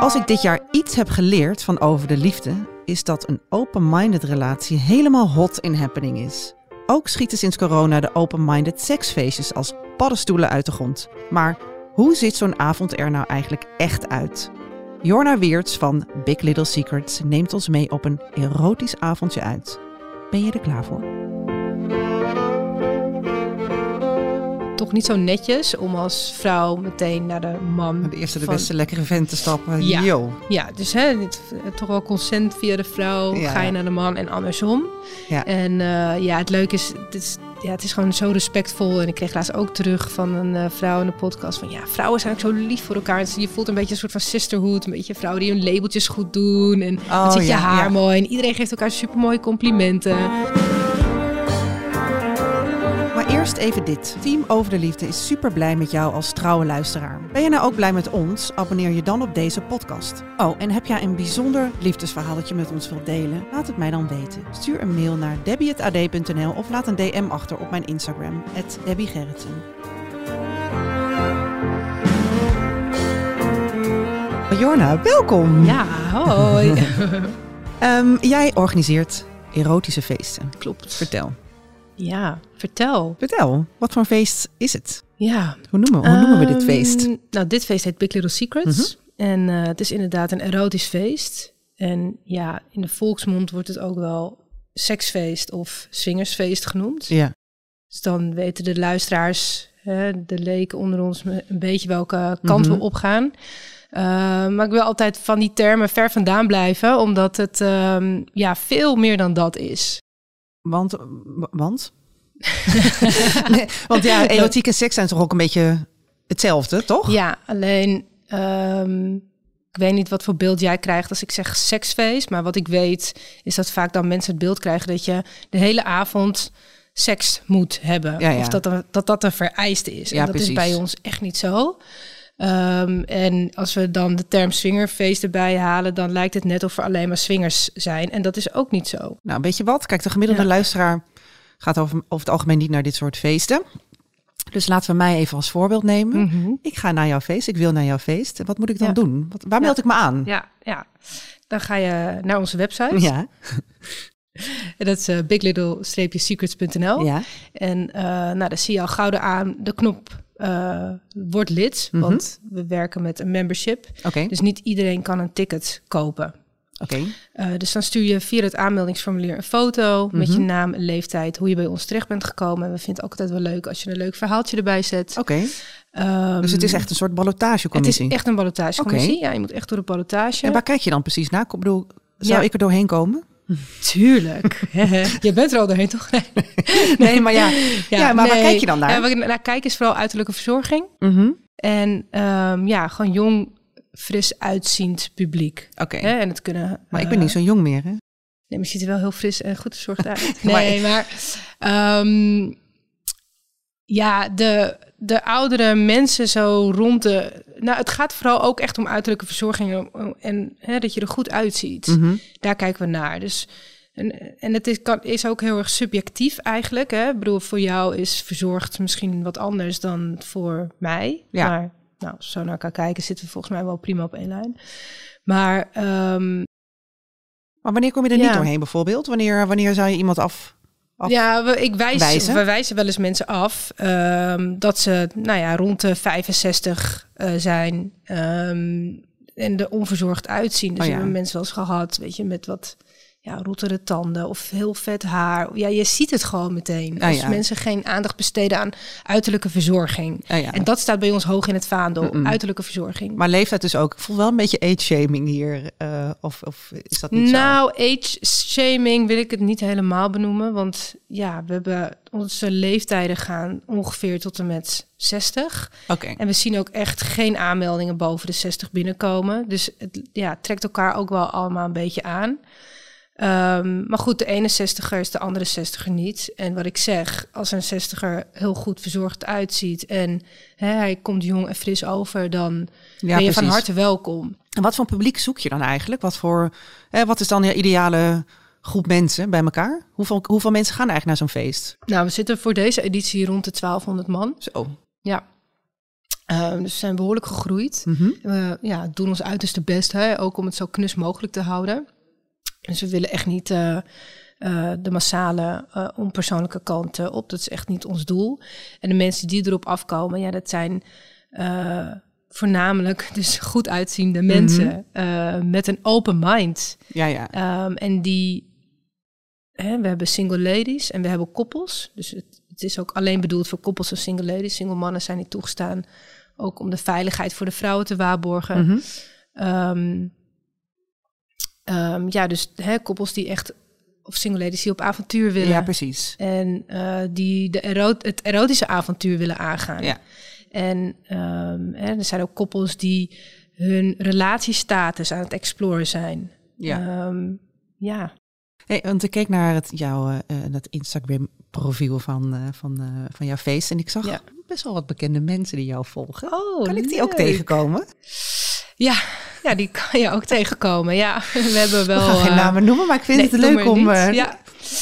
Als ik dit jaar iets heb geleerd van over de liefde, is dat een open-minded relatie helemaal hot in happening is. Ook schieten sinds corona de open-minded seksfeestjes als paddenstoelen uit de grond. Maar hoe ziet zo'n avond er nou eigenlijk echt uit? Jorna Weerts van Big Little Secrets neemt ons mee op een erotisch avondje uit. Ben je er klaar voor? Toch niet zo netjes om als vrouw meteen naar de man. De eerste de van- beste lekkere vent te stappen. Ja. Yo. Ja, dus hè, dit, eh, toch wel consent via de vrouw, Ja. ga je naar de man en andersom. Ja. En eh, ja, het leuke is, het is, ja, het is gewoon zo respectvol. En ik kreeg laatst ook terug van een eh, vrouw in de podcast van ja, vrouwen zijn ook zo lief voor elkaar. Dus je voelt een beetje een soort van sisterhood, een beetje vrouwen die hun labeltjes goed doen en Oh, dan zit je ja, haar ja. mooi en iedereen geeft elkaar supermooie complimenten. Eerst even dit. Team Over de Liefde is super blij met jou als trouwe luisteraar. Ben je nou ook blij met ons? Abonneer je dan op deze podcast. Oh, en heb jij een bijzonder liefdesverhaal dat je met ons wilt delen? Laat het mij dan weten. Stuur een mail naar debbie.ad.nl of laat een DM achter op mijn Instagram, @debbiegerritsen. Jorna, welkom. Ja, hoi. Ehm, jij organiseert erotische feesten. Klopt. Vertel. Ja, vertel. Vertel, wat voor feest is het? Ja, Hoe noemen, hoe noemen we dit Ehm, feest? Nou, dit feest heet Big Little Secrets. En eh, het is inderdaad een erotisch feest. En ja, in de volksmond wordt het ook wel seksfeest of swingersfeest genoemd. Ja. Dus dan weten de luisteraars, hè, de leken onder ons, een beetje welke kant Mhm. we opgaan. Uh, maar ik wil altijd van die termen ver vandaan blijven, omdat het ehm, ja, veel meer dan dat is. Want, want? nee, want ja, erotiek en seks zijn toch ook een beetje hetzelfde, toch? Ja, alleen ehm, ik weet niet wat voor beeld jij krijgt als ik zeg seksfeest. Maar wat ik weet is dat vaak dan mensen het beeld krijgen dat je de hele avond seks moet hebben. Ja, ja. Of dat, er, dat dat een vereiste is. Ja, en dat precies. is bij ons echt niet zo. Ehm, en als we dan de term swingerfeest erbij halen, dan lijkt het net of er alleen maar swingers zijn. En dat is ook niet zo. Nou, weet je wat? Kijk, de gemiddelde Ja. luisteraar gaat over, over het algemeen niet naar dit soort feesten. Dus laten we mij even als voorbeeld nemen. Ik ga naar jouw feest, ik wil naar jouw feest. Wat moet ik dan Ja. doen? Wat, waar meld ik me aan? Ja, ja. Dan ga je naar onze website. Ja, En dat is uh, biglittle-secrets.nl. ja. En eh, nou, dan zie je al gauw aan de knop eh word lid. Mhm. Want we werken met een membership. Dus niet iedereen kan een ticket kopen. oké. Eh, dus dan stuur je via het aanmeldingsformulier een foto met Mhm. je naam en leeftijd, hoe je bij ons terecht bent gekomen. En we vinden het ook altijd wel leuk als je een leuk verhaaltje erbij zet. Oké, Ehm, dus het is echt een soort het ballotagecommissie. is echt een ballotagecommissie. Ja, je moet echt door de ballotage. En waar kijk je dan precies naar? Ik bedoel, zou Ja. ik er doorheen komen? Tuurlijk. je bent er al doorheen, toch? Nee, maar ja. Ja, maar waar kijk je dan naar? Ja, waar ik naar kijk is vooral uiterlijke verzorging. Mhm. En ehm, ja, gewoon jong, fris uitziend publiek. Oké? En het kunnen. maar ik eh, ben niet zo jong meer, hè? Nee, maar je ziet er wel heel fris en goed verzorgd uit. Nee, maar. ehm, ja, de, de oudere mensen zo rond de. Nou, het gaat vooral ook echt om uiterlijke verzorging en, hè, dat je er goed uitziet. Mhm. Daar kijken we naar. Dus. En, en het is, kan, is ook heel erg subjectief eigenlijk. Hè? Ik bedoel, voor jou is verzorgd misschien wat anders dan voor mij. Ja. Maar nou, als we zo naar elkaar kijken, zitten we volgens mij wel prima op één lijn. Maar ehm, Maar wanneer kom je er Ja. niet doorheen bijvoorbeeld? Wanneer, wanneer zou je iemand af... af... Ja, we, ik wijs, wijzen? we wijzen wel eens mensen af ehm, dat ze nou ja, rond de 65 eh, zijn ehm, en er onverzorgd uitzien. Dus Oh ja. we hebben mensen wel eens gehad, weet je, met wat ja, rottere tanden of heel vet haar. Ja, je ziet het gewoon meteen. Ah, Als ja. mensen geen aandacht besteden aan uiterlijke verzorging. Ah, ja. En dat staat bij ons hoog in het vaandel, uiterlijke verzorging. Maar leeftijd dus ook. Ik voel wel een beetje age-shaming hier. eh, of, of is dat niet zo? nou, age shaming wil ik het niet helemaal benoemen. Want ja, we hebben onze leeftijden gaan ongeveer tot en met 60. Oké. En we zien ook echt geen aanmeldingen boven de 60 binnenkomen. Dus het ja, trekt elkaar ook wel allemaal een beetje aan. Ehm, maar goed, de ene 60er is de andere 60er niet. En wat ik zeg, als een 60er heel goed verzorgd uitziet en hè, hij komt jong en fris over, dan Ja, ben je van harte welkom. En wat voor publiek zoek je dan eigenlijk? Wat, voor, eh, wat is dan je ideale groep mensen bij elkaar? Hoeveel, hoeveel mensen gaan eigenlijk naar zo'n feest? Nou, we zitten voor deze editie rond de 1200 man. Zo. Ja. Ehm, dus we zijn behoorlijk gegroeid. Mhm. We ja, doen ons uiterste best, hè, ook om het zo knus mogelijk te houden. Dus we willen echt niet eh, eh, de massale, eh, onpersoonlijke kant op. Dat is echt niet ons doel. En de mensen die erop afkomen, ja, dat zijn voornamelijk dus goed uitziende mensen eh, met een open mind. Ja, ja. Ehm, en die, hè, we hebben single ladies en we hebben koppels. Dus het, het is ook alleen bedoeld voor koppels en single ladies. Single mannen zijn niet toegestaan, ook om de veiligheid voor de vrouwen te waarborgen. Mhm. Ehm, ehm, ja, dus hè, koppels die echt, of single ladies die op avontuur willen. ja, precies. En eh, die de ero het erotische avontuur willen aangaan. Ja. En ehm, hè, er zijn ook koppels die hun relatiestatus aan het exploren zijn. Ja. Ehm, ja. Hey, want ik keek naar het, jouw eh, eh, dat Instagram-profiel van, van, van jouw feest. En ik zag Ja. best wel wat bekende mensen die jou volgen. Oh, kan ik die ook tegenkomen? Ja, ja, die kan je ook tegenkomen. Ja, we hebben wel. ik ga geen eh, namen noemen, maar ik vind nee, het leuk om, eh, ja,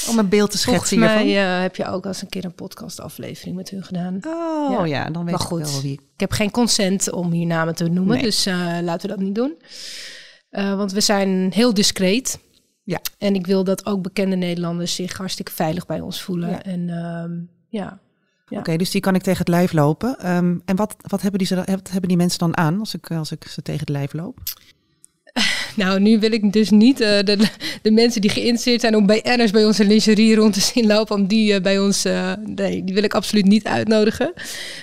om een beeld te volgens schetsen hiervan. eh, heb je ook al eens een keer een podcastaflevering met hun gedaan. Oh Ja. ja, dan weet Maar ik wel wie. Ik heb geen consent om hier namen te noemen, Nee. dus laten we dat niet doen. Want we zijn heel discreet. Ja. En ik wil dat ook bekende Nederlanders zich hartstikke veilig bij ons voelen. Ja. En ehm, ja, Oké, dus die kan ik tegen het lijf lopen. Ehm, en wat, wat, hebben die, wat hebben die mensen dan aan als ik, als ik ze tegen het lijf loop? Nou, nu wil ik dus niet eh, de, de mensen die geïnteresseerd zijn om bij Ernst bij onze lingerie rond te zien lopen, om die eh, bij ons, eh, nee, die wil ik absoluut niet uitnodigen.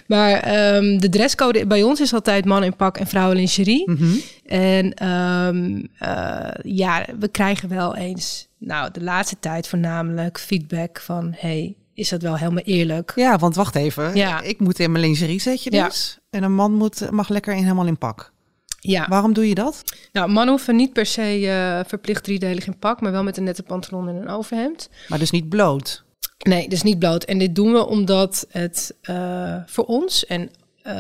Maar ehm, de dresscode bij ons is altijd man in pak en vrouwen lingerie. Mhm. En ehm, eh, ja, we krijgen wel eens, nou, de laatste tijd voornamelijk feedback van, hey, is dat wel helemaal eerlijk? Ja, want wacht even. Ja. Ik moet in mijn lingerie zetje Ja. dus. En een man moet, mag lekker in, helemaal in pak. Ja, Waarom doe je dat? nou, mannen hoeven niet per se eh, verplicht driedelig in pak, maar wel met een nette pantalon en een overhemd. Maar dus niet bloot. Nee, dus niet bloot. En dit doen we omdat het eh, voor ons en eh,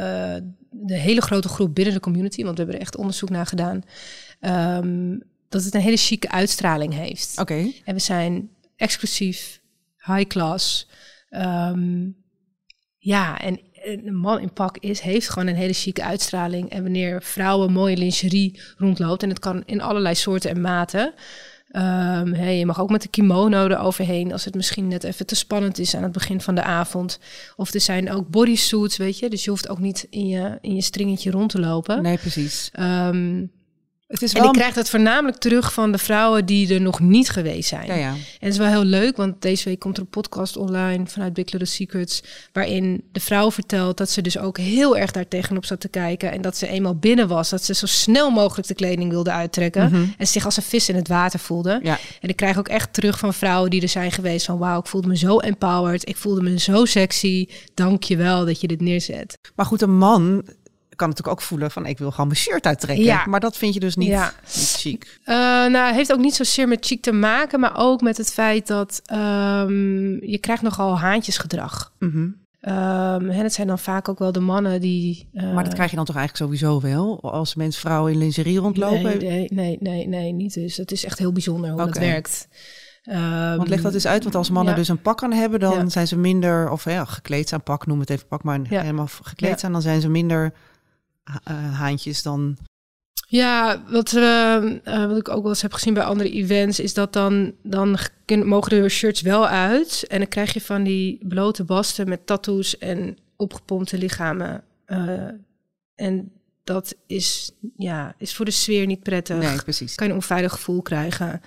de hele grote groep binnen de community, want we hebben er echt onderzoek naar gedaan, ehm, dat het een hele chique uitstraling heeft. Oké. En we zijn exclusief, high class. Ehm, ja, en een man in pak is, heeft gewoon een hele chique uitstraling. En wanneer vrouwen mooie lingerie rondloopt, en het kan in allerlei soorten en maten. Ehm, hey, je mag ook met de kimono eroverheen als het misschien net even te spannend is aan het begin van de avond. Of er zijn ook bodysuits, weet je. Dus je hoeft ook niet in je, in je stringetje rond te lopen. Nee, precies. Ehm, Het is en ik krijg dat voornamelijk terug van de vrouwen die er nog niet geweest zijn. Ja, ja. En het is wel heel leuk, want deze week komt er een podcast online vanuit Big Little Secrets, waarin de vrouw vertelt dat ze dus ook heel erg daar tegenop zat te kijken en dat ze eenmaal binnen was, dat ze zo snel mogelijk de kleding wilde uittrekken Mhm. en zich als een vis in het water voelde. Ja. En ik krijg ook echt terug van vrouwen die er zijn geweest van wauw, ik voelde me zo empowered, ik voelde me zo sexy, dank je wel dat je dit neerzet. Maar goed, een man kan natuurlijk ook voelen van ik wil gewoon mijn shirt uittrekken. Ja. Maar dat vind je dus niet, Ja. niet chic. Uh, nou, heeft ook niet zozeer met chic te maken, maar ook met het feit dat ehm, je krijgt nogal haantjesgedrag. Ehm en het zijn dan vaak ook wel de mannen die. eh, Maar dat krijg je dan toch eigenlijk sowieso wel? Als mensen vrouwen in lingerie rondlopen? Nee, nee, nee, nee, nee, niet dus. Het is echt heel bijzonder hoe Oké. dat werkt. Ehm, Want leg dat eens uit, want als mannen ja. dus een pak aan hebben, dan Ja. zijn ze minder, of ja, gekleed zijn, pak, noem het even pak, maar Ja. helemaal gekleed zijn, dan zijn ze minder eh, haantjes dan. Ja, wat, eh, eh, wat ik ook wel eens heb gezien bij andere events, is dat dan, dan mogen de shirts wel uit. En dan krijg je van die blote basten met tattoos en opgepompte lichamen. Eh, en dat is, ja, is voor de sfeer niet prettig. Nee, precies. kan je een onveilig gevoel krijgen.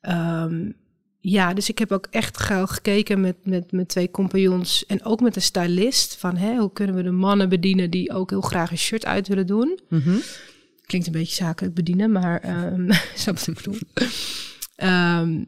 Ehm, ja, dus ik heb ook echt gauw gekeken met, met mijn twee compagnons en ook met de stylist. Van hè, hoe kunnen we de mannen bedienen die ook heel graag een shirt uit willen doen. Mhm. Klinkt een beetje zakelijk bedienen, maar um, snap wat ik bedoel. Ehm,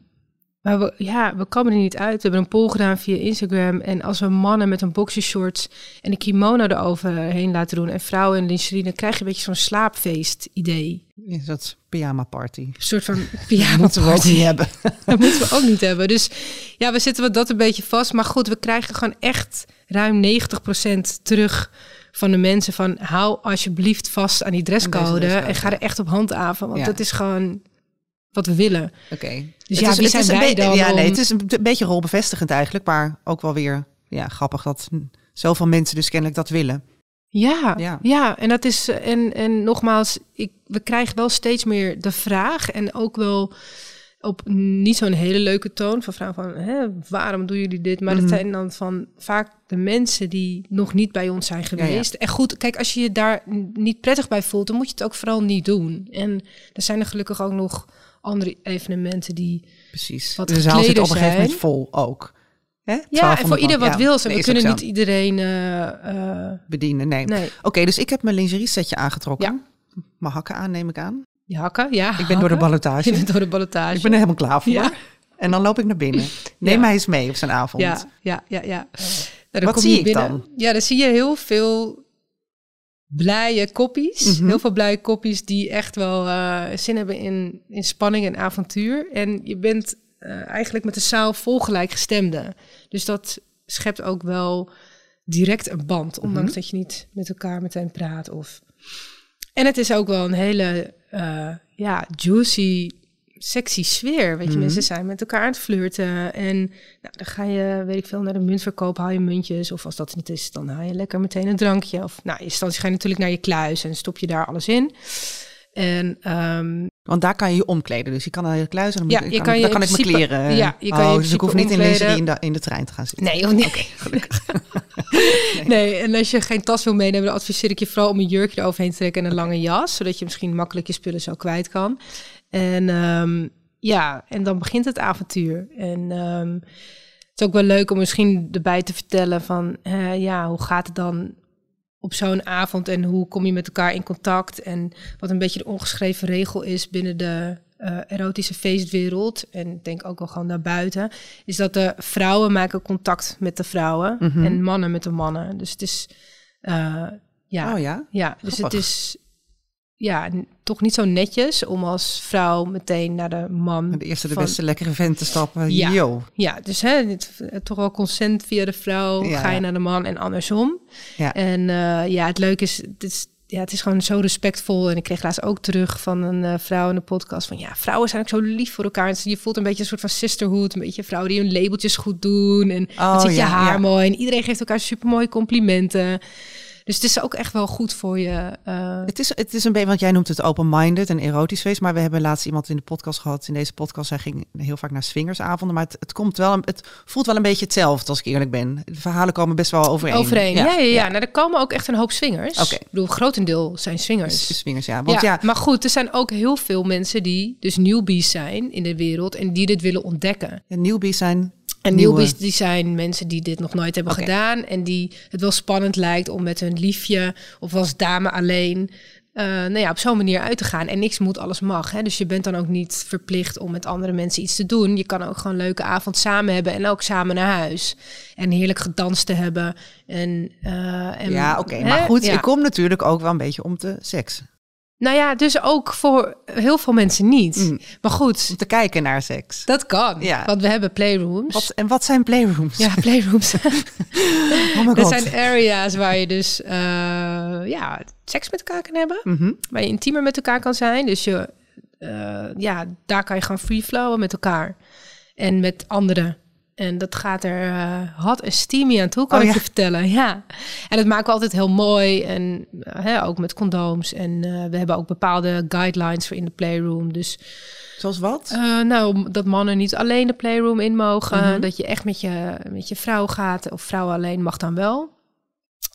maar we, ja, we komen er niet uit. We hebben een poll gedaan via Instagram. En als we mannen met een boxershorts en een kimono eroverheen laten doen... en vrouwen in lingerie, dan krijg je een beetje zo'n slaapfeest idee. Ja, dat is pyjama party. Een soort van pyjama moeten we ook party. niet hebben. Dat moeten we ook niet hebben. Dus ja, we zitten wat dat een beetje vast. Maar goed, we krijgen gewoon echt ruim 90% terug van de mensen van... hou alsjeblieft vast aan die dresscode dresscode, en ga er echt op handhaven. Want Ja. dat is gewoon wat we willen. Oké. Dus Het ja, is- wie zijn wij dan Ja, nee, het is een beetje rolbevestigend eigenlijk, maar ook wel weer ja, grappig dat zoveel mensen dus kennelijk dat willen. Ja, Ja. ja. en dat is en, en nogmaals, ik, we krijgen wel steeds meer de vraag en ook wel op niet zo'n hele leuke toon van vrouwen van hè, waarom doen jullie dit? Maar Mhm. dat zijn dan van vaak de mensen die nog niet bij ons zijn ja. geweest. En goed, kijk, als je je daar niet prettig bij voelt, dan moet je het ook vooral niet doen. En er zijn er gelukkig ook nog andere evenementen die Precies. Wat de zaal zit op een gegeven moment vol ook. Hè? ja, en 1200 voor ieder wat Ja, wil. dat We kunnen niet iedereen. eh, eh, bedienen. Nee. nee, Oké, dus ik heb mijn lingerie setje aangetrokken. Mijn hakken aan, neem ik aan. je hakken, ja. Ik ben door de ballotage. Je bent door de ballotage. Ik ben er helemaal klaar voor. Ja. En dan loop ik naar binnen. Neem Ja. mij eens mee op zijn avond. Ja, ja, ja, ja. Nou, dan Wat kom zie je ik binnen. dan? Ja, dan zie je heel veel blije koppies. Mhm. Heel veel blije koppies die echt wel eh, zin hebben in, in spanning en avontuur. En je bent eh, eigenlijk met de zaal vol gelijkgestemden. Dus dat schept ook wel direct een band. Ondanks Mhm. dat je niet met elkaar meteen praat. Of... En het is ook wel een hele eh, ja, juicy, sexy sfeer. Weet je, Mhm. mensen zijn met elkaar aan het flirten. En nou, dan ga je, weet ik veel, naar de muntverkoop, haal je muntjes. Of als dat niet is, dan haal je lekker meteen een drankje. Of nou, in eerste instantie ga je natuurlijk naar je kluis en stop je daar alles in. En ehm, Want daar kan je je omkleden. Dus je kan naar je kluis en dan, Ja, je kan, kan ik- je dan kan ik mijn principe- kleren... ja, je kan je oh, in dus ik hoef niet in lingerie in de, in de trein te gaan zitten. nee, of nee. nee. en als je geen tas wil meenemen, dan adviseer ik je vooral om een jurkje eroverheen te trekken en een lange jas. Zodat je misschien makkelijk je spullen zo kwijt kan. En ehm, ja, en dan begint het avontuur. En ehm, het is ook wel leuk om misschien erbij te vertellen van, ja, hoe gaat het dan op zo'n avond en hoe kom je met elkaar in contact? En wat een beetje de ongeschreven regel is binnen de eh, erotische feestwereld, en ik denk ook wel gewoon daarbuiten, is dat de vrouwen maken contact met de vrouwen Mhm. en mannen met de mannen. Dus het is, eh, ja, Oh ja? ja, dus het is ja, toch niet zo netjes om als vrouw meteen naar de man. De eerste de van- beste lekkere vent te stappen. Ja. Yo. Ja, dus hè, het, toch wel consent via de vrouw, Ja, ga je naar de man en andersom. Ja. En eh, ja, het leuke is, het is, ja, het is gewoon zo respectvol. En ik kreeg laatst ook terug van een eh, vrouw in de podcast van, ja, vrouwen zijn ook zo lief voor elkaar. En je voelt een beetje een soort van sisterhood, een beetje vrouwen die hun labeltjes goed doen. En Oh, dan zit je ja, haar mooi en iedereen geeft elkaar supermooie complimenten. Dus het is ook echt wel goed voor je. eh, Het is, het is een beetje, want jij noemt het open-minded en erotisch feest. Maar we hebben laatst iemand in de podcast gehad. In deze podcast, hij ging heel vaak naar swingersavonden. Maar het, het, komt wel, het voelt wel een beetje hetzelfde, als ik eerlijk ben. De verhalen komen best wel overeen. Overeen. Ja, ja, ja. Nou, er komen ook echt een hoop swingers. Oké. Ik bedoel, grotendeel zijn swingers. S- Swingers, ja. Want ja, Maar goed, er zijn ook heel veel mensen die dus newbies zijn in de wereld en die dit willen ontdekken. ja, newbies zijn... En nieuwe- newbies die zijn mensen die dit nog nooit hebben gedaan en die het wel spannend lijkt om met hun liefje of als dame alleen eh, nou ja, op zo'n manier uit te gaan. En niks moet, alles mag. Hè? Dus je bent dan ook niet verplicht om met andere mensen iets te doen. Je kan ook gewoon een leuke avond samen hebben en ook samen naar huis. En heerlijk gedanst te hebben. En, eh, en, Ja, oké. Maar goed, Ja. ik kom natuurlijk ook wel een beetje om te seks. Nou ja, dus ook voor heel veel mensen niet. Mm. Maar goed, Om te kijken naar seks. dat kan. Ja. Want we hebben playrooms. Wat, en wat zijn playrooms? Ja, playrooms. oh my dat god. zijn areas waar je dus eh, ja, seks met elkaar kan hebben. Mhm. Waar je intiemer met elkaar kan zijn. Dus je, eh, ja, daar kan je gewoon free flowen met elkaar. En met anderen. En dat gaat er eh hot en steamy aan toe, kan Oh, ik ja. je vertellen. Ja. En dat maken we altijd heel mooi. En eh, hè, ook met condooms. En eh, we hebben ook bepaalde guidelines voor in de playroom. Dus Zoals wat? eh, nou, dat mannen niet alleen de playroom in mogen. Mhm. Dat je echt met je, met je vrouw gaat. Of vrouwen alleen mag dan wel.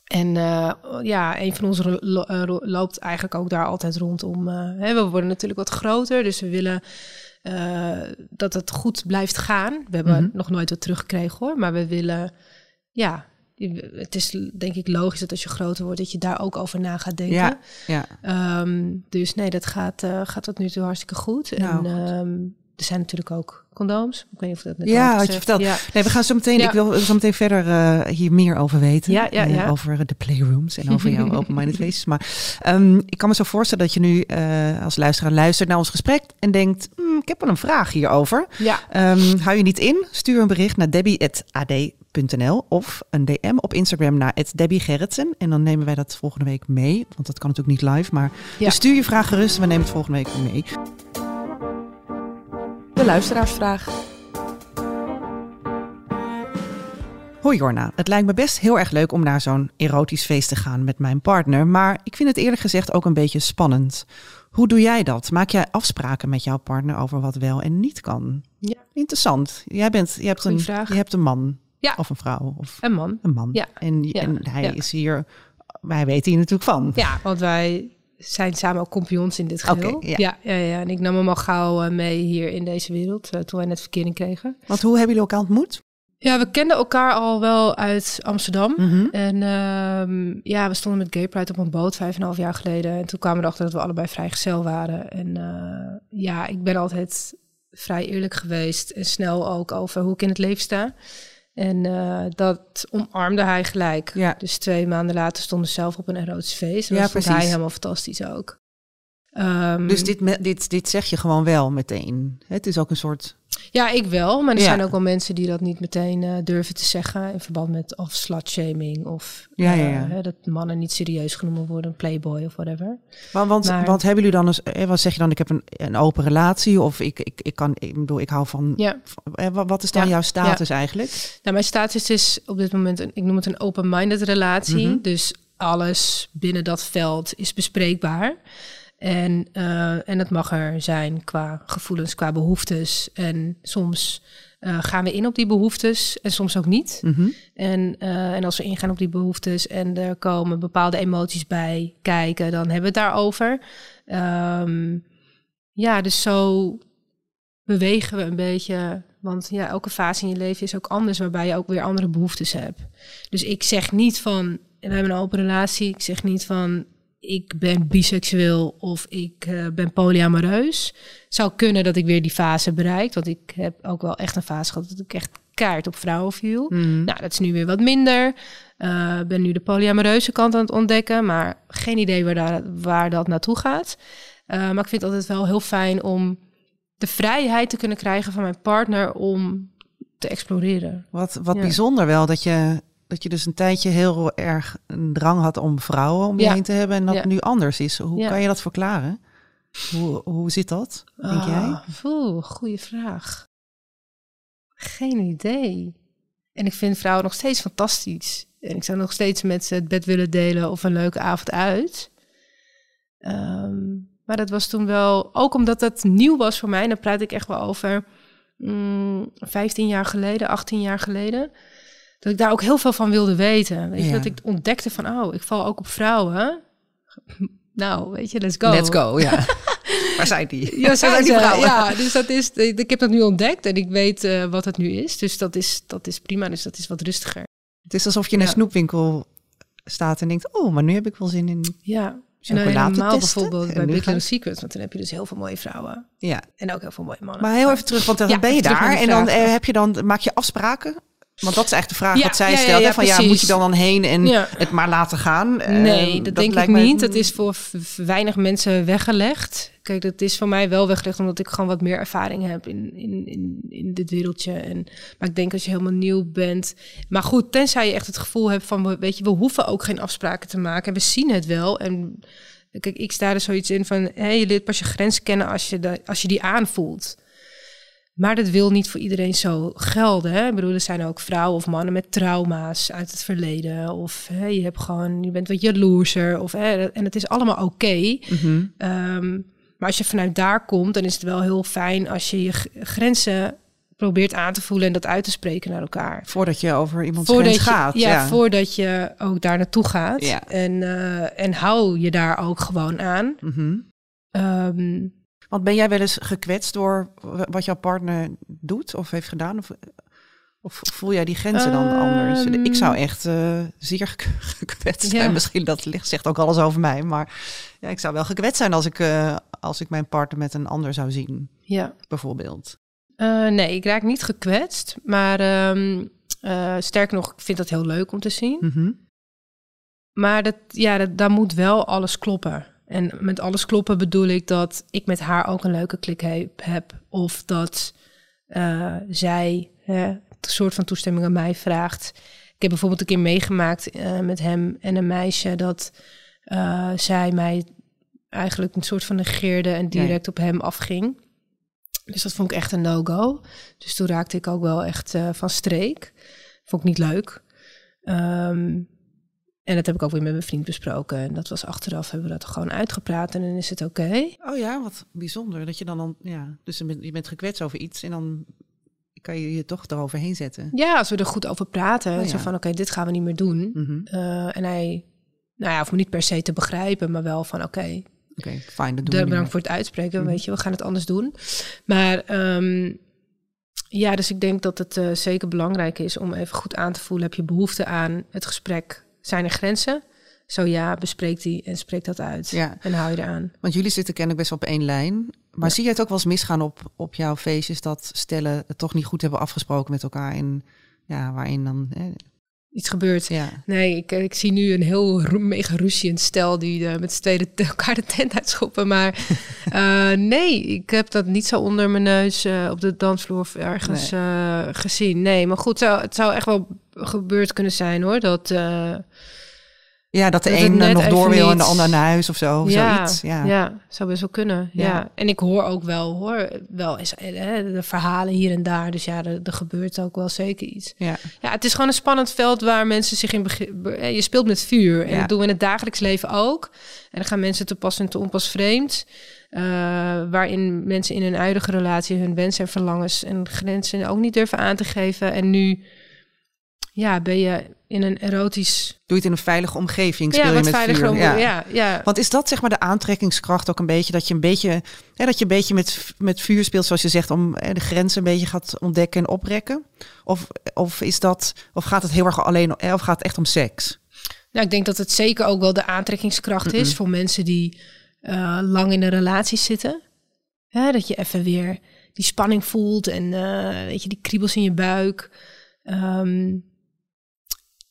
En ja, een van ons loopt eigenlijk ook daar altijd rondom. eh, hè, we worden natuurlijk wat groter, dus we willen eh, dat het goed blijft gaan. We hebben Mhm. nog nooit wat teruggekregen hoor, maar we willen, ja, het is denk ik logisch dat als je groter wordt, dat je daar ook over na gaat denken. Ja, ja. Ehm, dus nee, dat gaat, eh, gaat tot nu toe hartstikke goed. Nou, en goed. Er zijn natuurlijk ook condooms. Ik weet niet of dat net Ja, had je verteld. Ja. Nee, we gaan zo meteen, Ja. ik wil zo meteen verder eh, hier meer over weten. Ja, Eh, over de playrooms en over jouw open-minded feestjes. Maar ehm, ik kan me zo voorstellen dat je nu eh, als luisteraar luistert naar ons gesprek en denkt, "Hmm, ik heb wel een vraag hierover. Ja. Ehm, hou je niet in? Stuur een bericht naar debbie.ad.nl of een DM op Instagram naar Debbie Gerritsen. En dan nemen wij dat volgende week mee, want dat kan natuurlijk niet live. Maar dus stuur je vraag gerust en we nemen het volgende week mee. Luisteraarsvraag. Hoi Jorna, het lijkt me best heel erg leuk om naar zo'n erotisch feest te gaan met mijn partner, maar ik vind het eerlijk gezegd ook een beetje spannend. Hoe doe jij dat? Maak jij afspraken met jouw partner over wat wel en niet kan? Ja. Interessant. Jij, bent, je, hebt Goeie een, vraag. je hebt een man Ja. of een vrouw of En man. een man. Ja. En, Ja. en hij Ja. is hier, wij weten hier natuurlijk van. Ja, want wij zijn samen ook kampioens in dit geheel. ja. ja. Ja, ja, En ik nam hem al gauw eh, mee hier in deze wereld, eh, toen wij net verkering kregen. Want hoe hebben jullie elkaar ontmoet? Ja, we kenden elkaar al wel uit Amsterdam. Mhm. En ehm, ja, we stonden met Gay Pride op een boot vijf en een half jaar geleden. En toen kwamen we erachter dat we allebei vrijgezel waren. En eh, ja, ik ben altijd vrij eerlijk geweest en snel ook over hoe ik in het leven sta. En eh, dat omarmde hij gelijk. Ja. Dus twee maanden later stonden we zelf op een erotisch feest. En Ja, dat vond hij helemaal fantastisch ook. Ehm, Dus dit, dit, dit zeg je gewoon wel meteen. Het is ook een soort. Ja, ik wel. Maar er Ja. zijn ook wel mensen die dat niet meteen eh, durven te zeggen. In verband met of slutshaming. Of Ja, eh, ja. hè, dat mannen niet serieus genoemd worden. Playboy of whatever. Want, want, Maar- want hebben jullie dan eens, eh, wat zeg je dan? Ik heb een, een open relatie of ik, ik, ik kan, ik bedoel, ik hou van. Ja. Eh, wa- Wat is dan jouw status eigenlijk? Nou, mijn status is op dit moment, een, ik noem het een open-minded relatie. Mhm. Dus alles binnen dat veld is bespreekbaar. En, eh, en het mag er zijn qua gevoelens, qua behoeftes. En soms eh, gaan we in op die behoeftes en soms ook niet. Mhm. En, eh, en als we ingaan op die behoeftes en er komen bepaalde emoties bij kijken, dan hebben we het daarover. Ehm, ja, dus zo bewegen we een beetje. Want ja, elke fase in je leven is ook anders, waarbij je ook weer andere behoeftes hebt. Dus ik zeg niet van, we hebben een open relatie. Ik zeg niet van, ik ben biseksueel of ik eh, ben polyamoreus. Zou kunnen dat ik weer die fase bereik. Want ik heb ook wel echt een fase gehad dat ik echt kaart op vrouwen viel. Mhm. Nou, dat is nu weer wat minder. Eh ben nu de polyamoreuze kant aan het ontdekken, maar geen idee waar, daar, waar dat naartoe gaat. Eh, maar ik vind het altijd wel heel fijn om de vrijheid te kunnen krijgen van mijn partner om te exploreren. Wat, wat Ja. bijzonder wel dat je, dat je dus een tijdje heel erg een drang had om vrouwen om je Ja. heen te hebben en dat Ja. nu anders is. Hoe Ja. kan je dat verklaren? Hoe, hoe zit dat, denk jij? Ah, Oeh, goede vraag. Geen idee. En ik vind vrouwen nog steeds fantastisch. En ik zou nog steeds met ze het bed willen delen of een leuke avond uit. Ehm, maar dat was toen wel, ook omdat dat nieuw was voor mij, en dan praat ik echt wel over mm, 15 jaar geleden, 18 jaar geleden. Dat ik daar ook heel veel van wilde weten. Weet je, Ja. dat ik ontdekte van, oh, ik val ook op vrouwen. Nou, weet je, let's go. Let's go, ja. Waar zijn die? Ja, zijn die vrouwen? Ja, dus dat is, ik heb dat nu ontdekt en ik weet eh, wat het nu is. Dus dat is, dat is prima, dus dat is wat rustiger. Het is alsof je in een Ja. snoepwinkel staat en denkt, oh, maar nu heb ik wel zin in Ja, chocolade helemaal testen. bijvoorbeeld En bij Big Little Secrets, want dan heb je dus heel veel mooie vrouwen. Ja, En ook heel veel mooie mannen. maar heel even terug, want dan Ja, ben je daar en dan eh, heb je dan, maak je afspraken? Want dat is eigenlijk de vraag wat zij stelt. hè, van ja, moet je dan dan heen en het maar laten gaan? Eh, Nee, dat, denk ik mij- niet. Dat is voor weinig mensen weggelegd. Kijk, dat is voor mij wel weggelegd omdat ik gewoon wat meer ervaring heb in, in, in, in dit wereldje. En, maar ik denk als je helemaal nieuw bent. Maar goed, tenzij je echt het gevoel hebt van, we- weet je, we hoeven ook geen afspraken te maken. We zien het wel. En kijk, ik sta er zoiets in van, hé, je leert pas je grens kennen als je, de, als je die aanvoelt. Maar dat wil niet voor iedereen zo gelden. Hè? Ik bedoel, er zijn ook vrouwen of mannen met trauma's uit het verleden. Of hè, je hebt gewoon, je bent wat jaloerser. Of, hè, en het is allemaal oké. Mhm. Ehm, maar als je vanuit daar komt, dan is het wel heel fijn als je je grenzen probeert aan te voelen en dat uit te spreken naar elkaar. Voordat je over je, gaat. ja, Ja, voordat je ook daar naartoe gaat. Ja. En, eh, en hou je daar ook gewoon aan. Mhm. Ehm, Want ben jij wel eens gekwetst door wat jouw partner doet of heeft gedaan? Of, of voel jij die grenzen dan anders? Ehm. Ik zou echt eh, zeer gek- gekwetst Ja. zijn. Misschien dat ligt, zegt ook alles over mij. Maar ja, ik zou wel gekwetst zijn als ik, eh, als ik mijn partner met een ander zou zien, Ja. bijvoorbeeld. Eh, nee, ik raak niet gekwetst. Maar ehm, eh, sterker nog, ik vind dat heel leuk om te zien. Mhm. Maar dat, ja, dat, daar moet wel alles kloppen. En met alles kloppen bedoel ik dat ik met haar ook een leuke klik he- heb. Of dat eh, zij hè, een soort van toestemming aan mij vraagt. Ik heb bijvoorbeeld een keer meegemaakt eh, met hem en een meisje dat eh, zij mij eigenlijk een soort van negeerde en direct op hem afging. Dus dat vond ik echt een no-go. Dus toen raakte ik ook wel echt van streek. Vond ik niet leuk. Ehm, en dat heb ik ook weer met mijn vriend besproken. En dat was achteraf, hebben we dat gewoon uitgepraat en dan is het oké. Oh ja, wat bijzonder. Dat je dan, dan ja, dus je bent, gekwetst over iets en dan kan je je toch eroverheen zetten. Ja, als we er goed over praten. Oh Zo van, oké, dit gaan we niet meer doen. Mhm. Eh, en hij, nou ja, hoeft me niet per se te begrijpen, maar wel van, oké, Oké, fijn, dat doen de- we niet bedankt voor het uitspreken. Mhm. Weet je, we gaan het anders doen. Maar ehm, ja, dus ik denk dat het eh, zeker belangrijk is om even goed aan te voelen. Heb je behoefte aan het gesprek? Zijn er grenzen? Zo ja, bespreek die en spreek dat uit. Ja. En hou je eraan. Want jullie zitten kennelijk best wel op één lijn. Maar Ja. zie je het ook wel eens misgaan op, op jouw feestjes dat stellen het toch niet goed hebben afgesproken met elkaar en ja, waarin dan hè, Iets gebeurt. ja. Nee, ik, ik zie nu een heel mega ruziend stel die eh, met z'n tweeën de- elkaar de tent uitschoppen. Maar eh, nee, ik heb dat niet zo onder mijn neus eh, op de dansvloer of ergens gezien. Nee, maar goed, zou, het zou echt wel gebeurd kunnen zijn hoor. Dat, ja, dat de Dat een nog door wil en de ander naar huis of zo, of ja, zoiets. Ja. ja, zou best wel kunnen. Ja. Ja. En ik hoor ook wel, hoor, wel eens eh, de verhalen hier en daar. Dus ja, er, er gebeurt ook wel zeker iets. Ja. Ja, het is gewoon een spannend veld waar mensen zich in begin. be- eh, Je speelt met vuur. En Ja. dat doen we in het dagelijks leven ook. En dan gaan mensen te pas en te onpas vreemd. eh, waarin mensen in hun huidige relatie hun wensen en verlangens en grenzen ook niet durven aan te geven. En nu ja, ben je in een erotisch. Doe je het in een veilige omgeving, speel ja, je met vuur. Ja. Ja, ja. Want is dat zeg maar de aantrekkingskracht ook een beetje dat je een beetje, hè, dat je een beetje met, met vuur speelt, zoals je zegt, om hè, de grenzen een beetje gaat ontdekken en oprekken? Of, of is dat, of gaat het heel erg alleen, hè, of gaat het echt om seks? Nou, ik denk dat het zeker ook wel de aantrekkingskracht is voor mensen die eh, lang in een relatie zitten. Hè, dat je even weer die spanning voelt en eh, weet je, die kriebels in je buik. Ehm,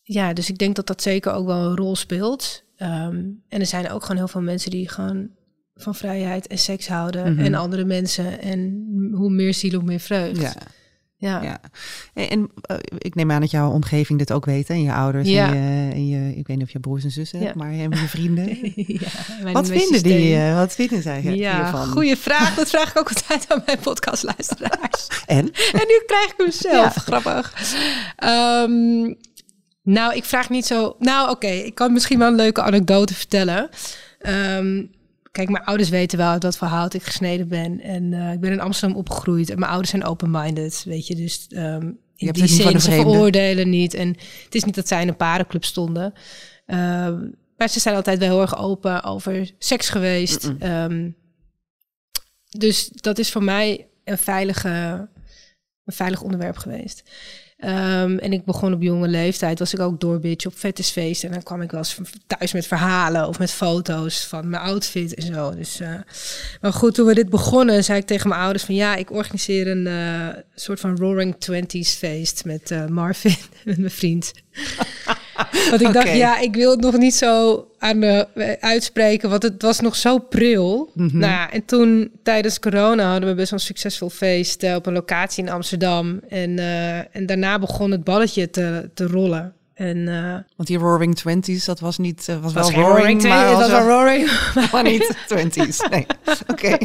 ja, dus ik denk dat dat zeker ook wel een rol speelt. Ehm, en er zijn ook gewoon heel veel mensen die gewoon van vrijheid en seks houden. Mhm. En andere mensen. En hoe meer ziel, hoe meer vreugd. Ja. ja. Ja. En, en, eh, ik neem aan dat jouw omgeving dit ook weet, hè? En je ouders Ja. en, je, en je, ik weet niet of je broers en zussen hebt, Ja. maar en je vrienden. Wat vinden die, eh, wat vinden zij Ja, hiervan? goede vraag. Dat vraag ik ook altijd aan mijn podcastluisteraars. En? en nu krijg ik hem zelf. Grappig. Ehm, nou, ik vraag niet zo... Nou, oké. ik kan misschien wel een leuke anekdote vertellen. Ehm, kijk, mijn ouders weten wel uit wat voor hout ik gesneden ben. En eh, ik ben in Amsterdam opgegroeid. En mijn ouders zijn open-minded, weet je. Dus ehm, in die zin, ze veroordelen niet. En het is niet dat zij in een parenclub stonden. Ehm, maar ze zijn altijd wel heel erg open over seks geweest. Dus dat is voor mij een, veilige, een veilig onderwerp geweest. Ehm, en ik begon op jonge leeftijd, was ik ook doorbitch op fetishfeest. En dan kwam ik wel eens thuis met verhalen of met foto's van mijn outfit en zo. Dus, eh, maar goed, toen we dit begonnen, zei ik tegen mijn ouders van... ja, ik organiseer een eh, soort van Roaring Twenties feest met eh, Marvin, met mijn vriend. Want ik dacht, ja, ik wil het nog niet zo aan de, eh, uitspreken, want het was nog zo pril. Nou ja, en toen tijdens corona hadden we best wel een succesvol feest eh, op een locatie in Amsterdam. En, eh, en daarna begon het balletje te, te rollen. En, eh, Want die Roaring Twenties, dat was niet, eh, was, was wel roaring, roaring, maar het was wel roaring. maar niet Twenties. Nee, oké.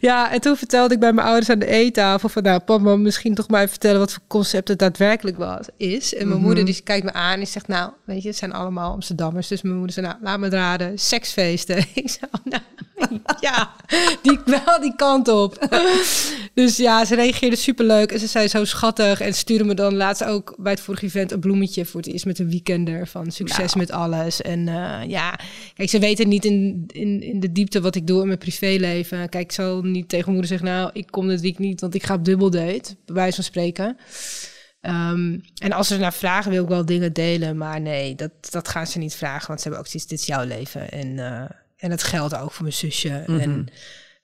Ja, en toen vertelde ik bij mijn ouders aan de eettafel van... nou, papa, misschien toch maar even vertellen wat voor concept het daadwerkelijk was, is. En mijn moeder die kijkt me aan en zegt... nou, weet je, het zijn allemaal Amsterdammers. Dus mijn moeder zei, nou, laat me raden, seksfeesten. Ik zei, oh, nou, ja, die, wel die kant op. Dus ja, ze reageerde superleuk en ze zei zo schattig en stuurde me dan laatst ook bij het vorige event een bloemetje voor het eerst met een weekender van succes Nou. met alles. En eh, ja, kijk, ze weten niet in, in, in de diepte wat ik doe in mijn privéleven. Kijk, ik zal niet tegen moeder zeggen, nou, ik kom dit week niet, want ik ga op dubbeldate, bij wijze van spreken. Ehm, en als ze naar vragen, wil ik wel dingen delen. Maar nee, dat, dat gaan ze niet vragen. Want ze hebben ook zoiets, dit is jouw leven. En, eh, en het geldt ook voor mijn zusje. Mhm. En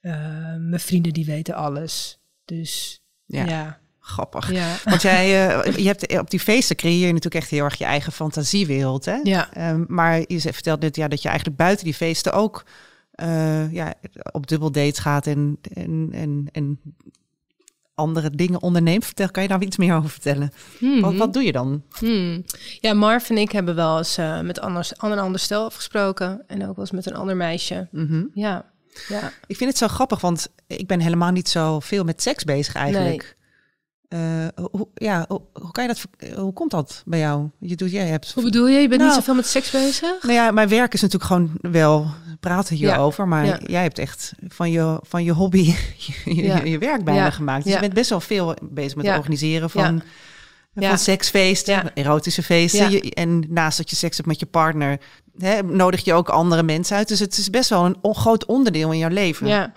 eh, mijn vrienden, die weten alles. Dus Ja. ja, ja. Grappig. Want jij, eh, je hebt op die feesten creëer je natuurlijk echt heel erg je eigen fantasiewereld, hè? Ja. Ehm, maar je vertelt net ja, dat je eigenlijk buiten die feesten ook eh, ja, op dubbeldates gaat en, en, en, en andere dingen onderneemt. Vertel, kan je daar iets meer over vertellen? Mhm. Wat, wat doe je dan? Hmm. Ja, Marv en ik hebben wel eens eh, met anders, ander, een ander stel afgesproken. En ook wel eens met een ander meisje. Mhm. Ja, ja. Ik vind het zo grappig, want ik ben helemaal niet zo veel met seks bezig eigenlijk. Eh, hoe, ja, hoe, hoe kan je dat? ver- Hoe komt dat bij jou? Je doet, jij hebt. Hoe bedoel je? Je bent Nou, niet zoveel met seks bezig? Nou ja, mijn werk is natuurlijk gewoon wel praten hierover, maar ja. jij hebt echt van je, van je hobby je, je, Ja. je werk bijna gemaakt. Dus je bent best wel veel bezig met het organiseren van, van seksfeesten, erotische feesten. Je- en naast dat je seks hebt met je partner, hè, nodig je ook andere mensen uit. Dus het is best wel een groot onderdeel in jouw leven. Ja,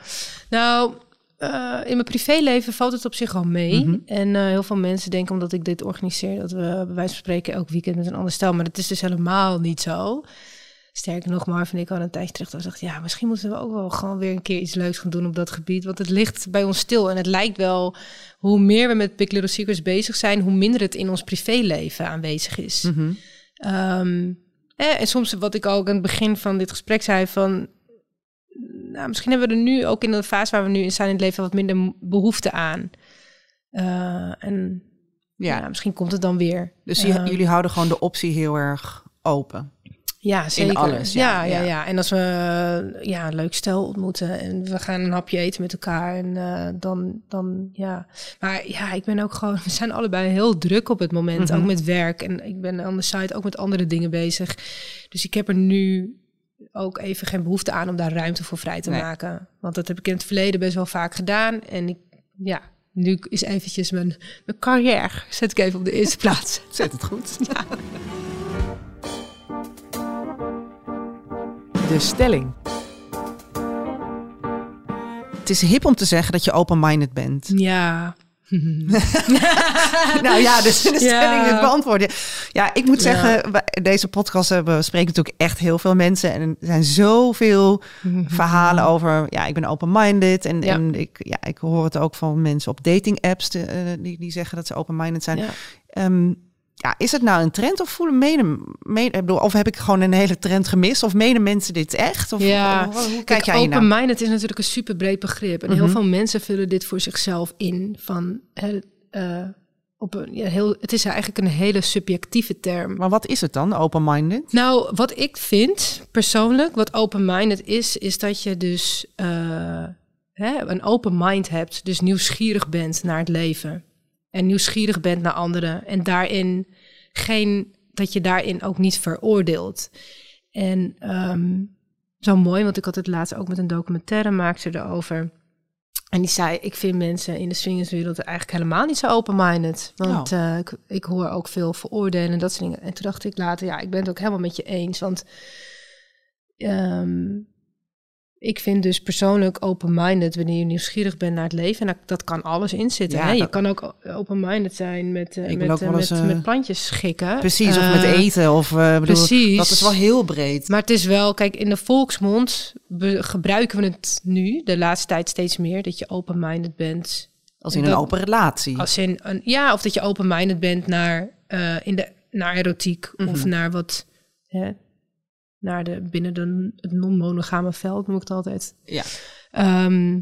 nou, eh, in mijn privéleven valt het op zich wel mee. Mhm. En eh, heel veel mensen denken, omdat ik dit organiseer, dat we bij wijze van spreken elk weekend met een ander stel. Maar dat is dus helemaal niet zo. Sterker nog, Marv en ik hadden een tijdje terug dat we dachten, ja, misschien moeten we ook wel gewoon weer een keer iets leuks gaan doen op dat gebied. Want het ligt bij ons stil. En het lijkt wel, hoe meer we met Big Little Secrets bezig zijn, hoe minder het in ons privéleven aanwezig is. Mhm. Ehm, eh, en soms wat ik ook aan het begin van dit gesprek zei van... Nou, misschien hebben we er nu ook in de fase waar we nu in zijn in het leven wat minder behoefte aan. Eh, en Ja. ja. misschien komt het dan weer. Dus Ehm, jullie houden gewoon de optie heel erg open. ja, zeker. alles, ja, ja, ja. En als we eh, ja, een leuk stel ontmoeten en we gaan een hapje eten met elkaar en eh, dan, dan ja. Maar ja, ik ben ook gewoon, we zijn allebei heel druk op het moment, Mhm. ook met werk. En ik ben aan de site ook met andere dingen bezig. Dus ik heb er nu ook even geen behoefte aan om daar ruimte voor vrij te Nee. maken. Want dat heb ik in het verleden best wel vaak gedaan. En ik, ja, nu is eventjes mijn, mijn carrière, zet ik even op de eerste plaats. Zet het goed. De stelling. Het is hip om te zeggen dat je open-minded bent. Ja. nou ja, dus de stelling is beantwoorden. Ja, ik moet zeggen, deze podcast hebben, we spreken natuurlijk echt heel veel mensen. En er zijn zoveel verhalen over, ja, ik ben open-minded. En, Ja. en ik, ja, ik hoor het ook van mensen op dating apps die, die, die zeggen dat ze open-minded zijn. Ja. Ehm, ja, is het nou een trend of voelen mede, mede, ik bedoel, of heb ik gewoon een hele trend gemist? Of menen mensen dit echt? Of, Ja. hoe kijk jij naar? open-minded is natuurlijk een super breed begrip. En heel Mhm. veel mensen vullen dit voor zichzelf in. Van, eh, op een, ja, heel, het is eigenlijk een hele subjectieve term. Maar wat is het dan, open-minded? Nou, wat ik vind persoonlijk, wat open-minded is, is dat je dus eh, hè, een open mind hebt. Dus nieuwsgierig bent naar het leven. En nieuwsgierig bent naar anderen. En daarin geen, dat je daarin ook niet veroordeelt. En ehm, zo mooi, want ik had het laatst ook met een documentaire maakte erover. En die zei, ik vind mensen in de swingerswereld eigenlijk helemaal niet zo open-minded. Want eh, ik, ik hoor ook veel veroordelen en dat soort dingen. En toen dacht ik later, ja, ik ben het ook helemaal met je eens. Want ehm, ik vind dus persoonlijk open-minded wanneer je nieuwsgierig bent naar het leven. En dat, dat kan alles inzitten. Ja, hè? Je dat- kan ook open-minded zijn met, wil met, eh, eens, met, eh, met plantjes schikken. Precies, of met eten. Of, bedoel, precies. Dat is wel heel breed. Maar het is wel, kijk, in de volksmond gebruiken we het nu, de laatste tijd steeds meer, dat je open-minded bent. Als in dat- een open relatie. Als in een, ja, of dat je open-minded bent naar, in de, naar erotiek Mhm. of naar wat, hè, naar de, binnen de, het non-monogame veld, noem ik het altijd. Ja. Ehm,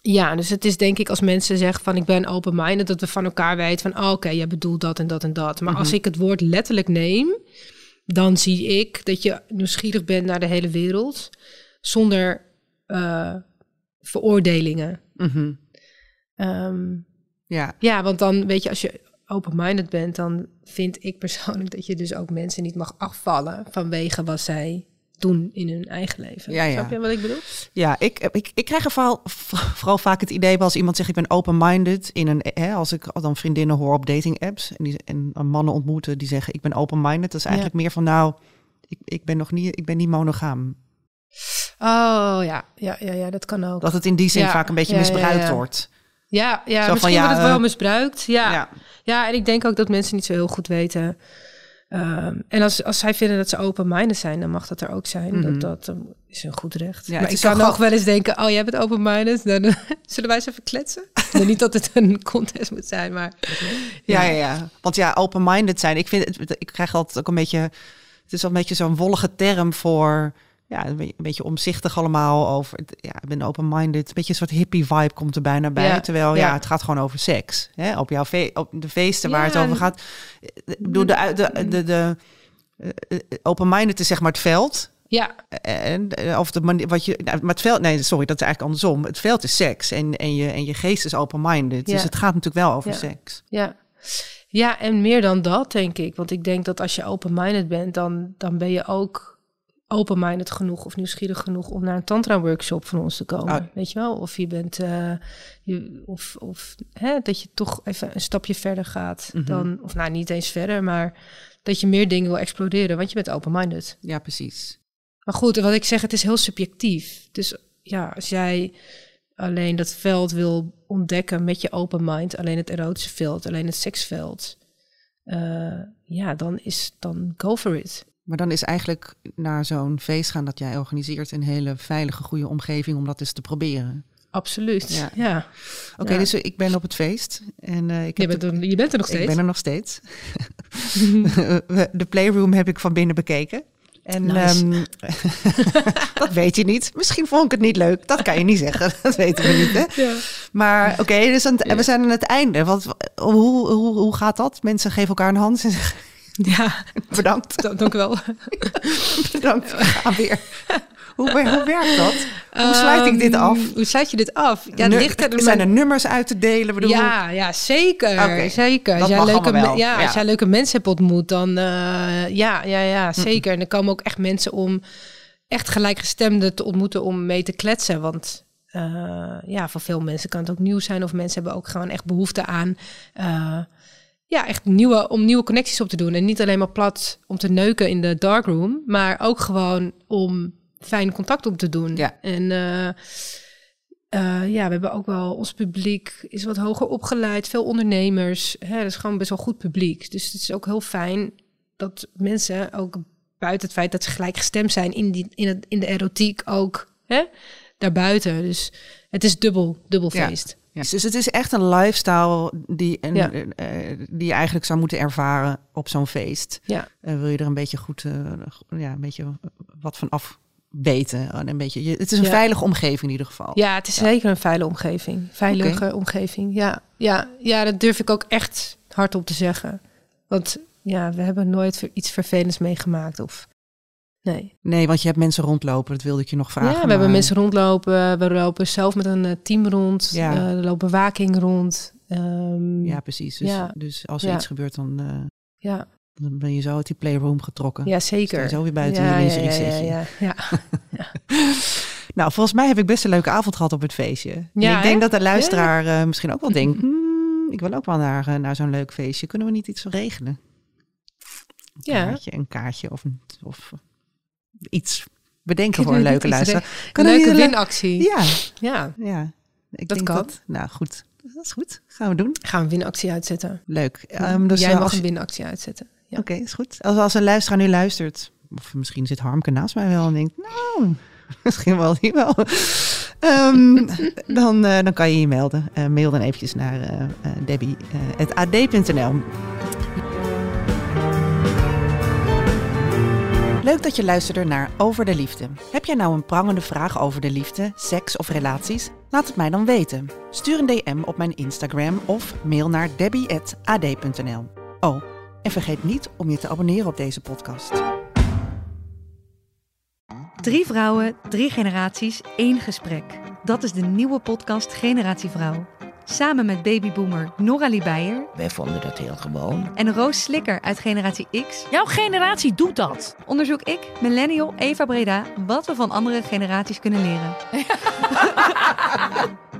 ja, dus het is denk ik als mensen zeggen van ik ben open-minded, dat we van elkaar weten van oh, oké, jij bedoelt dat en dat en dat. Maar als Mhm. ik het woord letterlijk neem, dan zie ik dat je nieuwsgierig bent naar de hele wereld zonder eh, veroordelingen. Mhm. Ehm, Ja. ja, want dan weet je, als je open-minded bent, dan vind ik persoonlijk dat je dus ook mensen niet mag afvallen vanwege wat zij doen in hun eigen leven. Ja, ja. Snap je wat ik bedoel? Ja, ik, ik, ik krijg er vooral, vooral vaak het idee als iemand zegt ik ben open-minded in een, hè, als ik dan vriendinnen hoor op dating apps en, die, en mannen ontmoeten die zeggen ik ben open-minded, dat is eigenlijk meer van nou, ik, ik ben nog niet, ik ben niet monogaam. Oh ja, ja, ja, ja, dat kan ook. Dat het in die zin Ja, vaak een beetje misbruikt wordt. Ja, ja Zo van, misschien ja, wordt het wel eh, misbruikt. Ja. Ja. ja. en ik denk ook dat mensen niet zo heel goed weten. Ehm, en als, als zij vinden dat ze open-minded zijn, dan mag dat er ook zijn. Mhm. Dat, dat eh, is een goed recht. Ja, maar ik kan ook wel eens denken, oh, jij bent open-minded. Dan zullen wij eens even kletsen? Niet dat het een contest moet zijn, maar... Ja, ja, ja. Want ja, open-minded zijn. Ik vind ik krijg altijd ook een beetje. Het is wel een beetje zo'n wollige term voor. Ja, een beetje, omzichtig allemaal over. Ja, ik ben open-minded. Een beetje een soort hippie vibe komt er bijna bij. Ja, Terwijl ja, ja. het gaat gewoon over seks. Hè? Op jouw fe op de feesten waar het over gaat. Ik bedoel, de, de, de, de, de eh, eh, open-minded is zeg maar het veld. Ja, En, eh, of de manier wat je. Nou, maar het veld. Nee, sorry, dat is eigenlijk andersom. Het veld is seks. En, en, je, en je geest is open-minded. Dus het gaat natuurlijk wel over seks. ja. Ja, en meer dan dat, denk ik. Want ik denk dat als je open-minded bent, dan, dan ben je ook open-minded genoeg of nieuwsgierig genoeg om naar een tantra-workshop van ons te komen. Ah. Weet je wel? Of je bent, eh, je, of, of hè, dat je toch even een stapje verder gaat Mhm. dan, of nou niet eens verder, maar dat je meer dingen wil exploreren, want je bent open-minded. Ja, precies. Maar goed, wat ik zeg, het is heel subjectief. Dus ja, als jij alleen dat veld wil ontdekken met je open mind, alleen het erotische veld, alleen het seksveld, eh, ja, dan is dan go for it. Maar dan is eigenlijk naar zo'n feest gaan dat jij organiseert een hele veilige, goede omgeving om dat eens te proberen. Absoluut. Ja. Ja. Oké, Ja. dus ik ben op het feest en eh, ik, Je, heb bent er, je bent er nog ik steeds. ben er nog steeds. de playroom heb ik van binnen bekeken. En Nice. ehm, dat weet je niet. Misschien vond ik het niet leuk. Dat kan je niet zeggen. Dat weten we niet. Hè? Ja. Maar oké, dus aan het- we zijn aan het einde. Wat, hoe, hoe, hoe gaat dat? Mensen geven elkaar een hand en zeggen ja, bedankt. dank dank u wel. Bedankt. Gaan weer. Hoe, hoe werkt dat? Hoe sluit ik dit Ehm, af? Hoe sluit je dit af? Ja, het Nu- ligt er zijn er nummers uit te delen? Bedoel, Ja, ja, zeker. Zeker. Als jij, leuke, Ja. als jij leuke mensen hebt ontmoet, dan eh, ja, ja, ja, zeker. En er komen ook echt mensen om echt gelijkgestemden te ontmoeten om mee te kletsen. Want eh, ja, voor veel mensen kan het ook nieuw zijn. Of mensen hebben ook gewoon echt behoefte aan eh, ja, echt nieuwe, om nieuwe connecties op te doen. En niet alleen maar plat om te neuken in de darkroom, maar ook gewoon om fijn contact op te doen. Ja. En eh, eh, ja, we hebben ook wel, ons publiek is wat hoger opgeleid, veel ondernemers. Hè, dat is gewoon best wel goed publiek. Dus het is ook heel fijn dat mensen ook buiten het feit dat ze gelijkgestemd zijn in, die, in, het, in de erotiek ook hè, daarbuiten. Dus het is dubbel, dubbel feest. Ja, Dus het is echt een lifestyle die, en, Ja. eh, die je eigenlijk zou moeten ervaren op zo'n feest. Ja. Eh, wil je er een beetje goed, eh, ja, een beetje wat van af weten. En een beetje, je, het is een Ja. veilige omgeving in ieder geval. Ja, het is zeker een veilige omgeving. Veilige omgeving. Ja. Ja, ja, dat durf ik ook echt hardop te zeggen. Want ja, we hebben nooit iets vervelends meegemaakt. Of nee. Nee, want je hebt mensen rondlopen, dat wilde ik je nog vragen. ja, we hebben mensen rondlopen. We lopen zelf met een eh, team rond. Ja. Eh, er loopt bewaking rond. Ehm, Ja, precies. Dus, Ja. dus als er Ja. iets gebeurt, dan, eh, ja, dan ben je zo uit die playroom getrokken. ja, zeker. zo weer buiten ja, je ja, ja, zetje. ja, ja, ja. Nou, volgens mij heb ik best een leuke avond gehad op het feestje. En Ja, ik denk hè? dat de luisteraar misschien ook wel denkt... "Hmm, ik wil ook wel naar, naar zo'n leuk feestje. Kunnen we niet iets regelen? Een Ja. kaartje, een kaartje of, een, of iets bedenken voor een leuke luisteraar. Een leuke winactie. Ja, Ja, ja. Ik Dat denk kan. Dat, nou, goed. Dat is goed. Gaan we doen. gaan we een winactie uitzetten. Leuk. Ehm, dus Jij mag als, een winactie uitzetten. Ja. Oké, is goed. Als, als een luisteraar nu luistert, of misschien zit Harmke naast mij wel en denkt, nou, misschien wel niet wel. Ehm, dan, eh, dan kan je je melden. Eh, mail dan eventjes naar debbie.ad.nl. Leuk dat je luisterde naar Over de Liefde. Heb jij nou een prangende vraag over de liefde, seks of relaties? Laat het mij dan weten. Stuur een DM op mijn Instagram of mail naar debbie.ad.nl. Oh, en vergeet niet om je te abonneren op deze podcast. Drie vrouwen, drie generaties, één gesprek. Dat is de nieuwe podcast Generatie Vrouw. Samen met babyboomer Noralie Beijer Wij vonden dat heel gewoon. en Roos Slikker uit Generatie X Jouw generatie doet dat. onderzoek ik, millennial Eva Breda, wat we van andere generaties kunnen leren.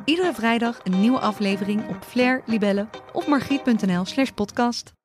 Iedere vrijdag een nieuwe aflevering op Flair, Libelle of margriet.nl slash podcast.